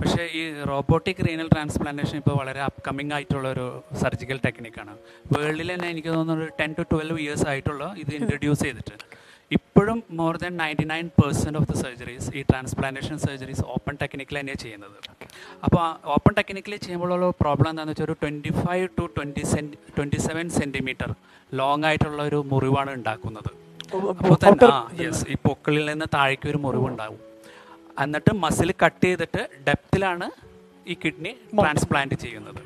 Speaker 5: പക്ഷേ ഈ റോബോട്ടിക് റീനൽ ട്രാൻസ്പ്ലാന്റേഷൻ ഇപ്പോൾ വളരെ അപ്കമിങ് ആയിട്ടുള്ള ഒരു സർജിക്കൽ ടെക്നിക്കാണ് വേൾഡിൽ തന്നെ എനിക്ക് തോന്നുന്നു ഒരു ടെൻ ടു ട്വൽവ് ഇയേഴ്സ് ആയിട്ടുള്ള ഇത് ഇൻട്രൊഡ്യൂസ് ചെയ്തിട്ട് ഇപ്പോഴും more than ninety nine percent of the surgeries ഈ ട്രാൻസ്പ്ലാന്റേഷൻ സർജറീസ് ഓപ്പൺ ടെക്നിക്കിൽ തന്നെയാണ് ചെയ്യുന്നത്. അപ്പോൾ ഓപ്പൺ ടെക്നിക്കിൽ ചെയ്യുമ്പോഴുള്ള പ്രോബ്ലം എന്താണെന്ന് വെച്ചാൽ ഒരു twenty five to twenty centi twenty seven centimetre long ആയിട്ടുള്ള ഒരു മുറിവാണ് ഉണ്ടാക്കുന്നത്. അപ്പോൾ തന്നെ ആ യെസ് ഈ പൊക്കിളിൽ നിന്ന് താഴേക്ക് ഒരു മുറിവുണ്ടാകും എന്നിട്ട് മസിൽ കട്ട് ചെയ്തിട്ട് ഡെപ്തിലാണ് ഈ കിഡ്നി ട്രാൻസ്പ്ലാന്റ് ചെയ്യുന്നത്.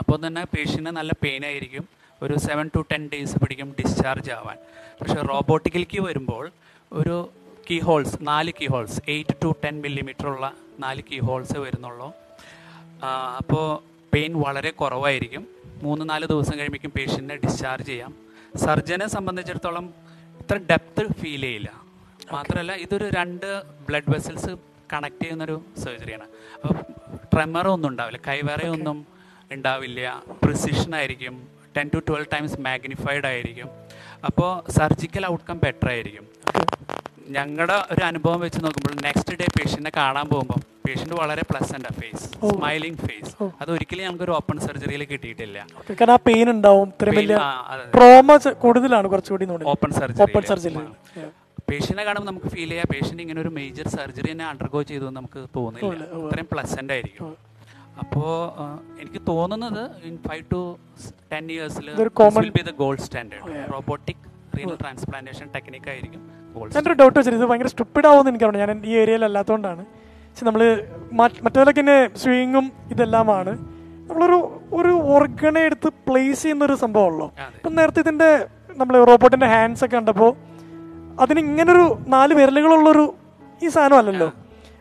Speaker 5: അപ്പോൾ തന്നെ പേഷ്യന് നല്ല പെയിൻ ആയിരിക്കും. ഒരു സെവൻ ടു ടെൻ ഡേയ്സ് പിടിക്കും ഡിസ്ചാർജ് ആവാൻ. പക്ഷേ റോബോട്ടിക്കിലേക്ക് വരുമ്പോൾ ഒരു കീ ഹോൾസ് നാല് key holes eight to ten millimetre ഉള്ള നാല് കീ ഹോൾസ് വരുന്നുള്ളൂ. അപ്പോൾ പെയിൻ വളരെ കുറവായിരിക്കും. മൂന്ന് നാല് ദിവസം കഴിയുമ്പോഴേക്കും പേഷ്യന്റിനെ ഡിസ്ചാർജ് ചെയ്യാം. സർജനെ സംബന്ധിച്ചിടത്തോളം ഇത്ര ഡെപ്ത് ഫീൽ ചെയ്യില്ല. മാത്രമല്ല ഇതൊരു രണ്ട് ബ്ലഡ് വെസൽസ് കണക്ട് ചെയ്യുന്നൊരു സർജറിയാണ് അപ്പോൾ ട്രെമറൊന്നും ഉണ്ടാവില്ല. കൈവേറയൊന്നും ഉണ്ടാവില്ല. പ്രിസിഷൻ ആയിരിക്കും. Ten to twelve times magnified ആയിരിക്കും. അപ്പോൾ സർജിക്കൽ ഔട്ട്കം ബെറ്റർ ആയിരിക്കും. ഞങ്ങളുടെ ഒരു അനുഭവം വെച്ച് നോക്കുമ്പോൾ നെക്സ്റ്റ് ഡേ പേഷ്യന്റിനെ കാണാൻ പോകുമ്പോൾ പേഷ്യന്റ് വളരെ പ്ലസന്റ് ഫേസ് സ്മൈലിംഗ് ഫേസ് അത് ഒരിക്കലും ഞങ്ങൾക്കൊരു ഓപ്പൺ സർജറിയിൽ കിട്ടിയിട്ടില്ല.
Speaker 1: കാരണം ആ പെയിൻ ഉണ്ടാവും ട്രോമ കൂടുതലാണ് കുറച്ചുകൂടി
Speaker 5: ഓപ്പൺ
Speaker 1: ഓപ്പൺ
Speaker 5: സർജറി
Speaker 1: സർജറി
Speaker 5: പേഷ്യനെ കാണുമ്പോൾ നമുക്ക് ഫീൽ ചെയ്യാം പേഷ്യന്റ് ഇങ്ങനെ ഒരു മേജർ സർജറി തന്നെ അണ്ടർഗോ ചെയ്തു നമുക്ക് തോന്നില്ല. അത്രയും പ്ലസന്റ് ആയിരിക്കും. അപ്പോൾ എനിക്ക് തോന്നുന്നത് in five to ten ഇയേഴ്സിൽ will be the gold standard robotic renal transplantation technique ആയിരിക്കും
Speaker 1: എന്റെ ഒരു ഡൗട്ട് വെച്ചിട്ട് ഇത് ഭയങ്കര സ്റ്റുപ്പിഡ് ആവുമെന്ന് എനിക്കറിയാം ഞാൻ ഈ ഏരിയയിൽ അല്ലാത്തതുകൊണ്ടാണ് പക്ഷെ നമ്മൾ മറ്റേതൊക്കെ തന്നെ സ്വിങ്ങും ഇതെല്ലാമാണ്. നമ്മളൊരു ഒരു ഓർഗണെ എടുത്ത് പ്ലേസ് ചെയ്യുന്ന ഒരു
Speaker 5: സംഭവമല്ലോ.
Speaker 1: ഇപ്പം നേരത്തെ ഇതിന്റെ നമ്മൾ റോബോട്ടിന്റെ ഹാൻഡ്സ് ഒക്കെ കണ്ടപ്പോൾ അതിന് ഇങ്ങനൊരു നാല് വിരലുകളുള്ളൊരു ഈ സാധനം അല്ലല്ലോ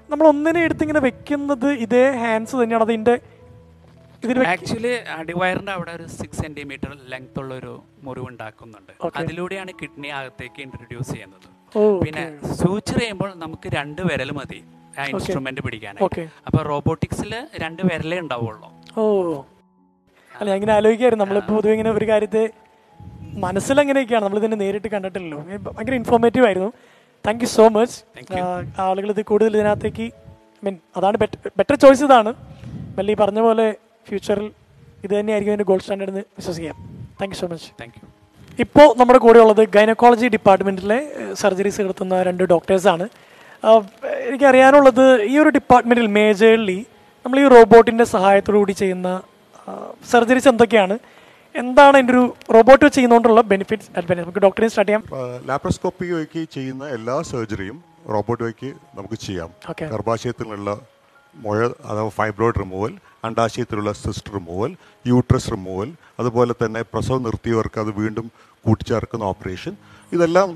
Speaker 1: നമ്മൾ ഒന്നിനെ എടുത്ത് ഇങ്ങനെ വെക്കുന്നത് ഇതേ ഹാൻഡ്സ് തന്നെയാണ്. അതിന്റെ
Speaker 5: ആക്ച്വലി അടിവയറിന്റെ അവിടെ ഒരു സിക്സ് സെന്റിമീറ്റർ ലെങ്ത് ഉള്ള ഒരു മുറിവ് ഉണ്ടാക്കുന്നുണ്ട് അതിലൂടെയാണ് കിഡ്നി അകത്തേക്ക് ഇൻട്രൊഡ്യൂസ് ചെയ്യുന്നത്. പിന്നെ സൂച്ചർ ചെയ്യുമ്പോൾ നമുക്ക് രണ്ട് വിരൽ മതി ആ ഇൻസ്ട്രുമെന്റ് പിടിക്കാൻ അപ്പൊ റോബോട്ടിക്സിൽ രണ്ട് വിരലേ ഉണ്ടാവുള്ളൂ.
Speaker 1: ഓ. അല്ല ഇങ്ങനെ ആലോചിക്കായിരുന്നു നമ്മളിപ്പോ പൊതുവെ ഇങ്ങനെ ഒരു കാര്യത്തെ മനസ്സിലെങ്ങനെയൊക്കെയാണ്? നമ്മൾ ഇതിനെ നേരിട്ട് കണ്ടിട്ടില്ലല്ലോ. ഭയങ്കര ഇൻഫോർമേറ്റീവ് ആയിരുന്നു. താങ്ക് യു സോ മച്ച് ആളുകൾ ഇത് കൂടുതൽ ഇതിനകത്തേക്ക് മീൻ അതാണ് ബെറ്റർ ചോയ്സ് ഇതാണ്. മെല്ലി പറഞ്ഞ പോലെ ഫ്യൂച്ചറിൽ ഇത് തന്നെയായിരിക്കും എന്റെ ഗോൾഡ് സ്റ്റാൻഡേർഡ് എന്ന് വിശ്വസിക്കാം. Thank you so much
Speaker 5: thank you
Speaker 1: ഇപ്പോൾ നമ്മുടെ കൂടെ ഉള്ളത് ഗൈനക്കോളജി ഡിപ്പാർട്ട്മെന്റിലെ സർജറീസ് നടത്തുന്ന രണ്ട് ഡോക്ടേഴ്സാണ് എനിക്കറിയാനുള്ളത് ഈ ഒരു ഡിപ്പാർട്ട്മെന്റിൽ മേജർലി നമ്മൾ ഈ റോബോട്ടിന്റെ സഹായത്തോടു കൂടി ചെയ്യുന്ന സർജറീസ് എന്തൊക്കെയാണ്? എന്താണ് എന്റെ ഒരു റോബോട്ട് ചെയ്യുന്നതുകൊണ്ടുള്ള ബെനിഫിറ്റ്സ് അഡ്വാന്റേജ് നമുക്ക് ഡോക്ടറിനെ സ്റ്റാർട്ട് ചെയ്യാം.
Speaker 6: ലാപ്രോസ്കോപ്പി വഴിക്ക് ചെയ്യുന്ന എല്ലാ സർജറിയും റോബോട്ട് വഴിക്ക് നമുക്ക് ചെയ്യാം. ഗർഭാശയത്തിലുള്ള മുഴ അഥവാ ഫൈബ്രോയിഡ് റിമൂവൽ അണ്ടാശയത്തിലുള്ള സിസ്റ്റ് റിമൂവൽ യൂട്രസ് റിമൂവൽ അതുപോലെ തന്നെ പ്രസവം നിർത്തിയവർക്ക് അത് വീണ്ടും കൂട്ടിച്ചേർക്കുന്ന ഓപ്പറേഷൻ ഇതെല്ലാം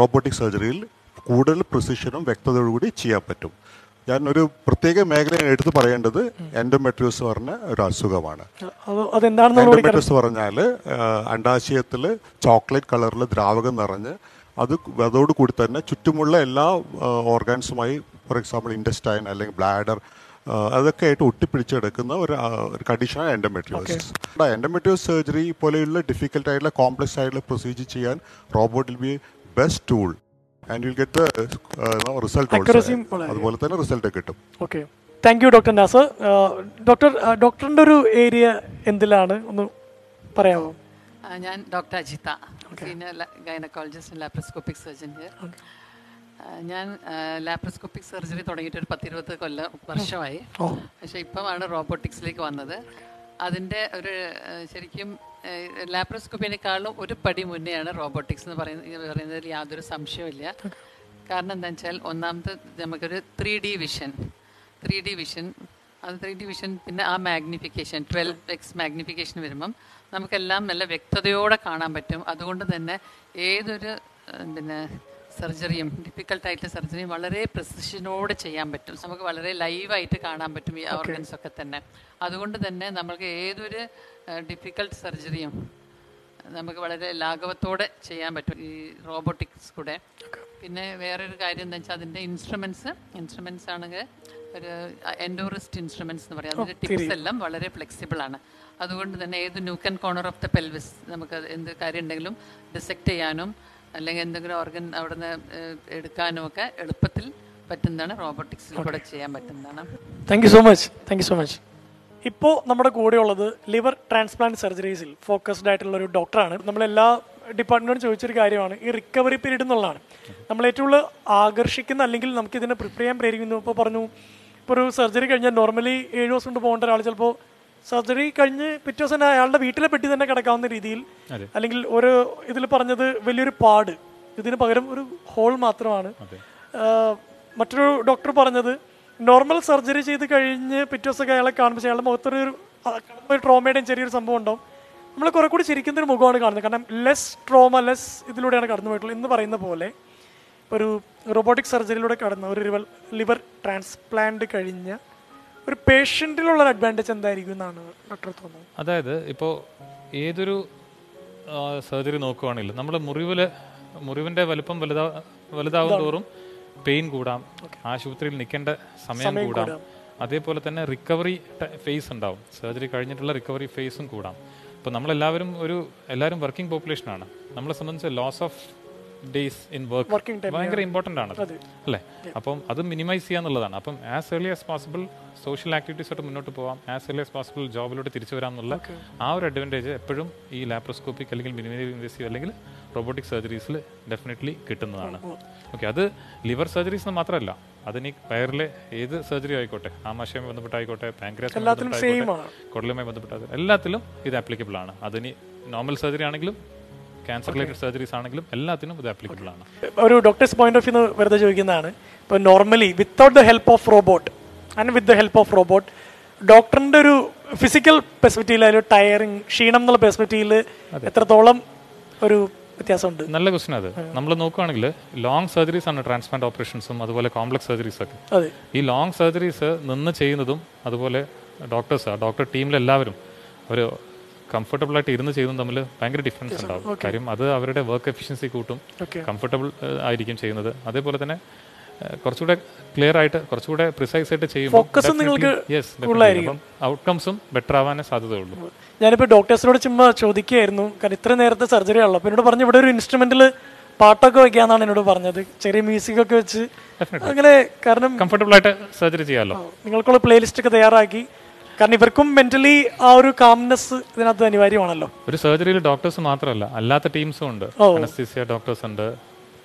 Speaker 6: റോബോട്ടിക് സർജറിയിൽ കൂടുതൽ പ്രിസിഷനും വ്യക്തതയോടുകൂടി ചെയ്യാൻ പറ്റും. ഞാൻ ഒരു പ്രത്യേക മേഖല എടുത്തു പറയേണ്ടത് എൻഡോമെട്രിയോസ് പറഞ്ഞ ഒരു അസുഖമാണ്. എൻഡോമെട്രിയോസ് പറഞ്ഞാൽ അണ്ടാശയത്തിൽ ചോക്ലേറ്റ് കളറിൽ ദ്രാവകം നിറഞ്ഞ് അത് അതോട് കൂടി തന്നെ ചുറ്റുമുള്ള എല്ലാ ഓർഗാൻസുമായി ഫോർ എക്സാമ്പിൾ ഇൻഡസ്റ്റൈൻ അല്ലെങ്കിൽ ബ്ലാഡർ അതൊക്കെ ആയിട്ട് ഒട്ടിപ്പിടിച്ചെടുക്കുന്ന ഒരു ഒരു കണ്ടീഷനാണ് എൻഡോമെട്രിയോസിസ് എൻഡോമെട്രിയോസ് സർജറി പോലെയുള്ള ഡിഫിക്കൽട്ട് ആയിട്ടുള്ള കോംപ്ലക്സ് ആയിട്ടുള്ള പ്രൊസീജിയർ ചെയ്യാൻ robot will be best tool. And will get result അതുപോലെ തന്നെ റിസൾട്ട് കിട്ടും.
Speaker 1: Okay thank you doctor Nasar doctor ഡോക്ടറിന്റെ ഒരു ഏരിയ എന്തിലാണ്? ഒന്ന് പറയാമോ
Speaker 7: ഞാൻ doctor Ajitha. Senior gynaecologist laparoscopic surgeon ഞാൻ ലാപ്രോസ്കോപ്പിക് സർജറി തുടങ്ങിയിട്ട് ഒരു പത്തിരുപത് കൊല്ലം വർഷമായി. പക്ഷേ ഇപ്പോഴാണ് റോബോട്ടിക്സിലേക്ക് വന്നത്. അതിന്റെ ഒരു ശരിക്കും ലാപ്രോസ്കോപ്പിനേക്കാളും ഒരു പടി മുന്നെയാണ് റോബോട്ടിക്സ് എന്ന് പറയുന്നത് പറയുന്നതിൽ യാതൊരു സംശയവുമില്ല. കാരണം എന്താ വെച്ചാൽ ഒന്നാമത് നമുക്കൊരു three D vision. Three D vision. അത് ത്രീ ഡി വിഷൻ പിന്നെ ആ മാഗ്നിഫിക്കേഷൻ ട്വൽവ് എക്സ് മാഗ്നിഫിക്കേഷൻ വരുമ്പം നമുക്കെല്ലാം നല്ല വ്യക്തതയോടെ കാണാൻ പറ്റും. അതുകൊണ്ട് തന്നെ ഏതൊരു പിന്നെ സർജറിയും ഡിഫിക്കൽട്ടായിട്ട് സർജറിയും വളരെ പ്രിസിഷനോടെ ചെയ്യാൻ പറ്റും. നമുക്ക് വളരെ ലൈവായിട്ട് കാണാൻ പറ്റും ഈ ഓർഗൻസ് ഒക്കെ തന്നെ. അതുകൊണ്ട് തന്നെ നമ്മൾക്ക് ഏതൊരു ഡിഫിക്കൽട്ട് സർജറിയും നമുക്ക് വളരെ ലാഘവത്തോടെ ചെയ്യാൻ പറ്റും ഈ റോബോട്ടിക്സ് കൂടെ. പിന്നെ വേറൊരു കാര്യം എന്താ വെച്ചാൽ അതിന്റെ ഇൻസ്ട്രുമെന്റ്സ് ഇൻസ്ട്രുമെന്റ്സ് ആണെങ്കിൽ ഒരു എൻഡോറിസ്റ്റ് ഇൻസ്ട്രുമെന്റ്സ് എന്ന് പറയാം. അതിന്റെ ടിപ്സ് എല്ലാം വളരെ ഫ്ലെക്സിബിൾ ആണ്. അതുകൊണ്ട് തന്നെ ഏത് nook and corner of the pelvis നമുക്ക് എന്ത് കാര്യം ഉണ്ടെങ്കിലും ഡിസെക്ട് ചെയ്യാനും അല്ലെങ്കിൽ എന്തെങ്കിലും ഓർഗൻ അവിടുന്ന് നിന്ന് എടുക്കാനും ഒക്കെ എളുപ്പത്തിൽ പറ്റുന്നതാണ്. റോബോട്ടിക്സിൽ കൂടെ ചെയ്യാൻ പറ്റുന്നതാണ്.
Speaker 1: Thank you so much thank you so much ഇപ്പോൾ നമ്മുടെ കൂടെയുള്ളത് ലിവർ ട്രാൻസ്പ്ലാന്റ് സർജറീസിൽ ഫോക്കസ്ഡ് ആയിട്ടുള്ള ഒരു ഡോക്ടറാണ് നമ്മളെല്ലാ ഡിപ്പാർട്ട്മെന്റും ചോദിച്ചൊരു കാര്യമാണ്. ഈ റിക്കവറി പീരീഡ് എന്നുള്ളതാണ്. നമ്മൾ ഏറ്റവും കൂടുതൽ ആകർഷിക്കുന്ന അല്ലെങ്കിൽ നമുക്ക് ഇതിനെ പ്രിപ്പയർ ചെയ്യാൻ പ്രേരിക്കുന്നു ഇപ്പോൾ പറഞ്ഞു ഇപ്പോൾ ഒരു സർജറി കഴിഞ്ഞാൽ നോർമലി ഏഴ് ദിവസം കൊണ്ട് പോകേണ്ട ഒരാൾ ചിലപ്പോൾ സർജറി കഴിഞ്ഞ് പിറ്റേ ദിവസം തന്നെ അയാളുടെ വീട്ടിലെ പെട്ടി തന്നെ കിടക്കാവുന്ന രീതിയിൽ അല്ലെങ്കിൽ ഒരു ഇതിൽ പറഞ്ഞത് വലിയൊരു പാട്. ഇതിന് പകരം ഒരു ഹോൾ മാത്രമാണ്. മറ്റൊരു ഡോക്ടർ പറഞ്ഞത് നോർമൽ സർജറി ചെയ്ത് കഴിഞ്ഞ് പിറ്റേ ദിവസമൊക്കെ അയാളെ കാണുമ്പോൾ അയാളുടെ മുഖത്തൊരു ഒരു ട്രോമയുടെയും ചെറിയൊരു സംഭവം ഉണ്ടാവും. നമ്മൾ കുറെ കൂടി ചിരിക്കുന്ന ഒരു മുഖമാണ് കാണുന്നത്. കാരണം ലെസ് ട്രോമ ലെസ് ഇതിലൂടെയാണ് കടന്നു പോയിട്ടുള്ളത്. എന്ന് പറയുന്ന പോലെ ഒരു റോബോട്ടിക് സർജറിയിലൂടെ കടന്ന ഒരു ലിവർ ലിവർ ട്രാൻസ്പ്ലാന്റ് കഴിഞ്ഞ ഒരു പേഷ്യന്റിലുള്ള ഒരു അഡ്വാന്റേജ് എന്തായിരിക്കും എന്നാണ് ഡോക്ടർ തോന്നുന്നത്?
Speaker 8: അതായത് ഇപ്പോൾ ഏതൊരു സർജറി നോക്കുവാണെങ്കിലും നമ്മൾ മുറിവിൽ മുറിവിന്റെ വലുപ്പം വലുതാ വലുതാവും തോറും പെയിൻ കൂടാം ആശുപത്രിയിൽ നിൽക്കേണ്ട സമയം കൂടാം. അതേപോലെ തന്നെ റിക്കവറി ഫേസ് ഉണ്ടാവും. സർജറി കഴിഞ്ഞിട്ടുള്ള റിക്കവറി ഫേസും കൂടാം. അപ്പോൾ നമ്മളെല്ലാവരും ഒരു എല്ലാവരും വർക്കിംഗ് പോപ്പുലേഷനാണ് നമ്മളെ സംബന്ധിച്ച് loss of days in
Speaker 1: Working
Speaker 8: work
Speaker 1: time,
Speaker 8: ഭയങ്കര ഇമ്പോർട്ടന്റ് ആണ് അല്ലേ? അപ്പം അത് മിനിമൈസ് ചെയ്യാന്നുള്ളതാണ്. അപ്പം as early as possible social ആക്ടിവിറ്റീസായിട്ട് മുന്നോട്ട് പോകാം ആസ് ഏർലി ആസ് പോസിബിൾ ജോബിലോട്ട് തിരിച്ചു വരാമെന്നുള്ള ആ ഒരു അഡ്വാന്റേജ് എപ്പോഴും ഈ ലാപ്രോസ്കോപ്പിക് അല്ലെങ്കിൽ മിനിമൈ ഇൻവേസീവ് അല്ലെങ്കിൽ റോബോട്ടിക് സർജറീസിൽ ഡെഫിനറ്റ്ലി കിട്ടുന്നതാണ്. ഓക്കെ അത് ലിവർ സർജറീസ് മാത്രമല്ല അതിന് വയറിലെ ഏത് സർജറി ആയിക്കോട്ടെ ആമാശയവുമായി ബന്ധപ്പെട്ടായിക്കോട്ടെ പാൻക്രിയാസ്
Speaker 1: കൊടലുമായി.
Speaker 8: കുടലുമായി ബന്ധപ്പെട്ട എല്ലാത്തിലും ഇത് ആപ്ലിക്കബിൾ ആണ്. അതിന് നോർമൽ സർജറി ആണെങ്കിലും ക്യാൻസർ റിലേറ്റഡ് സർജറീസ് ആണെങ്കിലും എല്ലാത്തിനും ഇത് ആപ്ലിക്കബിൾ ആണ്.
Speaker 1: ഒരു ഡോക്ടേഴ്സ് പോയിന്റ് ഓഫ് വ്യൂ വെറുതെ ചോദിക്കുന്നതാണ്. ഇപ്പോൾ normally without the help of robot and with the help of robot ഡോക്ടറിന്റെ ഒരു ഫിസിക്കൽ പെർസ്പെക്റ്റീവിൽ ഒരു ടയറിങ് ക്ഷീണം എന്നുള്ള പെർസ്പെക്റ്റീവിൽ എത്രത്തോളം ഒരു വ്യത്യാസമുണ്ട്?
Speaker 8: നല്ല ക്വസ്റ്റൻ അത്. നമ്മൾ നോക്കുകയാണെങ്കിൽ ലോങ് സർജറീസ് ആണ് ട്രാൻസ്പ്ലാന്റ് ഓപ്പറേഷൻസും അതുപോലെ കോംപ്ലക്സ് സർജറീസ് ഒക്കെ. ഈ ലോങ് സർജറീസ് നിന്ന് ചെയ്യുന്നതും അതുപോലെ ഡോക്ടേഴ്സ് ഡോക്ടർ ടീമിലെല്ലാവരും ഒരു കംഫർട്ടബിൾ ആയിട്ട് ഇരുന്ന് ചെയ്യുന്നതും തമ്മിൽ ഭയങ്കര ഡിഫറൻസ് ഉണ്ടാവും. കാര്യം അത് അവരുടെ വർക്ക് എഫിഷ്യൻസി കൂട്ടും. കംഫർട്ടബിൾ ആയിരിക്കും ചെയ്യുന്നത്. അതേപോലെ തന്നെ കുറച്ചുകൂടെ ക്ലിയർ ആയിട്ട് കുറച്ചുകൂടെ പ്രിസൈസ് ആയിട്ട് ചെയ്യുമ്പോൾ ഔട്ട്കംസും ബെറ്റർ ആവാനേ സാധ്യതയുള്ളൂ.
Speaker 1: ഞാനിപ്പോൾ ഡോക്ടേഴ്സിനോട് ചുമ്മാ ചോദിക്കുകയായിരുന്നു. കാരണം ഇത്ര നേരത്തെ സർജറി ആണല്ലോ അപ്പോൾ എന്നോട് പറഞ്ഞു ഇവിടെ ഒരു ഇൻസ്ട്രുമെന്റിൽ പാട്ടൊക്കെ വെക്കാന്നാണ് എന്നോട് പറഞ്ഞത്. ചെറിയ മ്യൂസിക് ഒക്കെ വെച്ച് അങ്ങനെ കാരണം
Speaker 8: കംഫർട്ടബിൾ ആയിട്ട് സർജറി ചെയ്യാമല്ലോ
Speaker 1: നിങ്ങൾക്കുള്ള പ്ലേലിസ്റ്റ് ഒക്കെ തയ്യാറാക്കി. കാരണം ഇവർക്കും മെന്റലി ആ ഒരു കാംനെസ് ഇതിനകത്ത് അനിവാര്യമാണല്ലോ.
Speaker 8: ഒരു സർജറിയിൽ ഡോക്ടേഴ്സ് മാത്രമല്ല അല്ലാത്ത ടീംസും ഉണ്ട്. അനസ്തീസിയ ഡോക്ടേഴ്സ് ഉണ്ട്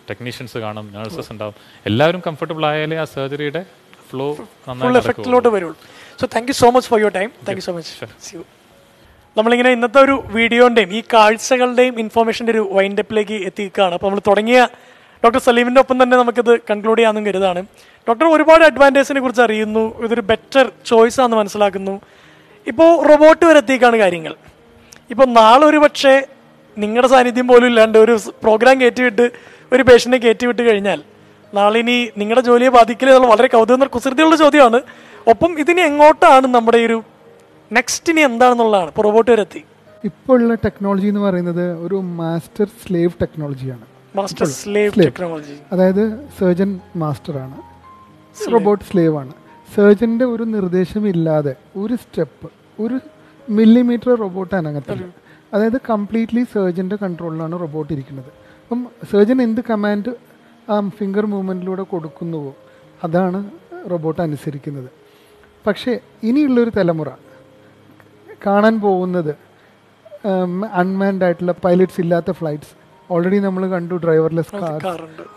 Speaker 8: ടെക്നീഷ്യൻസ് കാണും നഴ്സസ് ഉണ്ടാവും. എല്ലാവരും കംഫർട്ടബിൾ ആയാലേ ആ സർജറിയുടെ ഫ്ലോ
Speaker 1: ഫുൾ എഫക്റ്റിലോട്ട് വരുള്ളൂ. So thank you so much for your time thank you so much നമ്മളിങ്ങനെ ഇന്നത്തെ ഒരു വീഡിയോന്റെയും ഈ കാഴ്ചകളുടെയും ഇൻഫോർമേഷന്റെ ഒരു വൈൻഡപ്പിലേക്ക് എത്തിക്കുകയാണ് അപ്പോൾ നമ്മൾ തുടങ്ങിയ ഡോക്ടർ സലീമിന്റെ ഒപ്പം തന്നെ നമുക്കിത് കൺക്ലൂഡ് ചെയ്യാമെന്നും കരുതാണ്. ഡോക്ടർ ഒരുപാട് അഡ്വാന്റേജിനെ കുറിച്ച് അറിയുന്നു. ഇതൊരു ബെറ്റർ ചോയ്സ് ആണെന്ന് മനസ്സിലാക്കുന്നു. ഇപ്പോൾ റോബോട്ട് വരെ എത്തിക്കാണ് കാര്യങ്ങൾ. ഇപ്പോൾ നാളെ ഒരു പക്ഷേ നിങ്ങളുടെ സാന്നിധ്യം പോലും ഇല്ലാണ്ട് ഒരു പ്രോഗ്രാം കയറ്റിവിട്ട് ഒരു പേഷ്യന്റിനെ കയറ്റിവിട്ട് കഴിഞ്ഞാൽ നാളെ ഇനി നിങ്ങളുടെ ജോലിയെ ബാധിക്കില്ല എന്നുള്ള വളരെ കൗതുകം കുസൃതിയുള്ള ചോദ്യമാണ്. ഒപ്പം ഇതിനി എങ്ങോട്ടാണ് നമ്മുടെ ഒരു നെക്സ്റ്റ് ഇനി എന്താണെന്നുള്ളതാണ്. ഇപ്പോൾ റോബോട്ട് വരെ എത്തി.
Speaker 2: ഇപ്പോൾ ഉള്ള ടെക്നോളജി എന്ന് പറയുന്നത് ഒരു മാസ്റ്റർ സ്ലേവ് ടെക്നോളജിയാണ്
Speaker 1: മാസ്റ്റർ സ്ലേവ് ടെക്നോളജി
Speaker 2: അതായത് സർജൻ മാസ്റ്ററാണ് റോബോട്ട് സ്ലേവ് ആണ്. സർജന്റെ ഒരു നിർദ്ദേശമില്ലാതെ ഒരു സ്റ്റെപ്പ് ഒരു മില്ലിമീറ്റർ റോബോട്ട് അനങ്ങത്തില്ല. അതായത് കംപ്ലീറ്റ്ലി സർജന്റെ കൺട്രോളിലാണ് റോബോട്ട് ഇരിക്കുന്നത്. അപ്പം സർജൻ എന്ത് കമാൻഡ് ആ ഫിംഗർ മൂവ്മെന്റിലൂടെ കൊടുക്കുന്നുവോ? അതാണ് റോബോട്ട് അനുസരിക്കുന്നത്. പക്ഷേ ഇനിയുള്ളൊരു തലമുറ കാണാൻ പോകുന്നത് അൺമാൻഡ് ആയിട്ടുള്ള പൈലറ്റ്സ് ഇല്ലാത്ത ഫ്ലൈറ്റ്സ് ഓൾറെഡി നമ്മൾ കണ്ടു ഡ്രൈവർലെസ് കാർ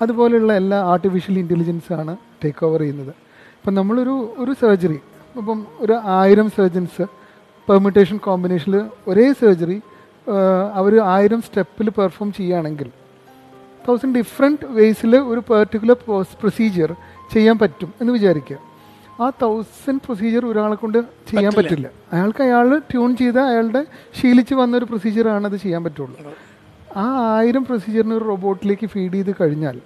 Speaker 2: അതുപോലെയുള്ള എല്ലാ ആർട്ടിഫിഷ്യൽ ഇന്റലിജൻസ് ആണ് ടേക്ക് ഓവർ ചെയ്യുന്നത്. ഇപ്പം നമ്മളൊരു ഒരു സർജറി ഇപ്പം ഒരു ആയിരം സർജൻസ് പെർമിറ്റേഷൻ കോമ്പിനേഷനിൽ ഒരേ സർജറി അവർ ആയിരം സ്റ്റെപ്പിൽ പെർഫോം ചെയ്യുകയാണെങ്കിൽ തൗസൻഡ് ഡിഫറെന്റ് വേസിൽ ഒരു പെർട്ടിക്കുലർ പ്രൊസീജിയർ ചെയ്യാൻ പറ്റും എന്ന് വിചാരിക്കുക. ആ തൗസൻഡ് പ്രൊസീജിയർ ഒരാളെ കൊണ്ട് ചെയ്യാൻ പറ്റില്ല. അയാൾക്ക് അയാൾ ട്യൂൺ ചെയ്ത അയാളുടെ ശീലിച്ച് വന്ന ഒരു പ്രൊസീജിയറാണ് അത് ചെയ്യാൻ പറ്റുള്ളൂ. ആ ആയിരം പ്രൊസീജിയറിന് ഒരു റോബോട്ടിലേക്ക് ഫീഡ് ചെയ്ത് കഴിഞ്ഞാൽ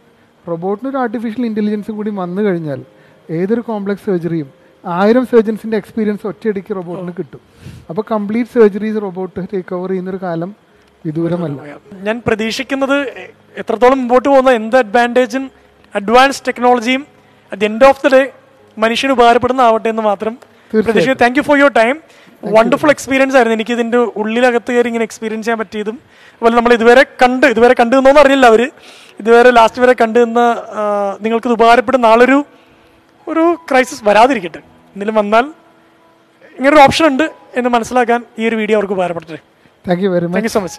Speaker 2: റോബോട്ടിന് ഒരു ആർട്ടിഫിഷ്യൽ ഇന്റലിജൻസും കൂടി വന്നു കഴിഞ്ഞാൽ ഏതൊരു കോംപ്ലക്സ് സർജറിയും ആയിരം സർജൻസിന്റെ എക്സ്പീരിയൻസ് ഒറ്റയടിക്ക് റോബോട്ടിന് കിട്ടും. അപ്പോൾ complete surgeries robot take over ചെയ്യുന്നൊരു കാലം വിദൂരമല്ല
Speaker 1: ഞാൻ പ്രതീക്ഷിക്കുന്നത് എത്രത്തോളം മുമ്പോട്ട് പോകുന്ന എന്ത് അഡ്വാന്റേജും അഡ്വാൻസ് ടെക്നോളജിയും at end of the day മനുഷ്യന് ഉപകാരപ്പെടുന്ന ആവട്ടെ എന്ന് മാത്രം പ്രതീക്ഷിക്കുന്നു. Thank you for your time wonderful experience ആയിരുന്നു. എനിക്ക് ഇതിന്റെ ഉള്ളിലകത്ത് കയറി ഇങ്ങനെ എക്സ്പീരിയൻസ് ചെയ്യാൻ പറ്റിയതും അതുപോലെ നമ്മൾ ഇതുവരെ കണ്ട് ഇതുവരെ കണ്ടു എന്നൊന്നും അറിയില്ല അവർ. ഇതുവരെ ലാസ്റ്റ് വരെ കണ്ടു നിന്ന നിങ്ങൾക്ക് ഇത് ഉപകാരപ്പെടുന്ന നാളൊരു ഒരു ക്രൈസിസ് വരാതിരിക്കട്ടെ. എന്തെങ്കിലും വന്നാൽ ഇങ്ങനൊരു ഓപ്ഷൻ ഉണ്ട് എന്ന് മനസ്സിലാക്കാൻ ഈ ഒരു വീഡിയോ അവർക്ക് ഉപകാരപ്പെടട്ടെ
Speaker 2: thank you very
Speaker 1: thank
Speaker 2: much
Speaker 1: you so much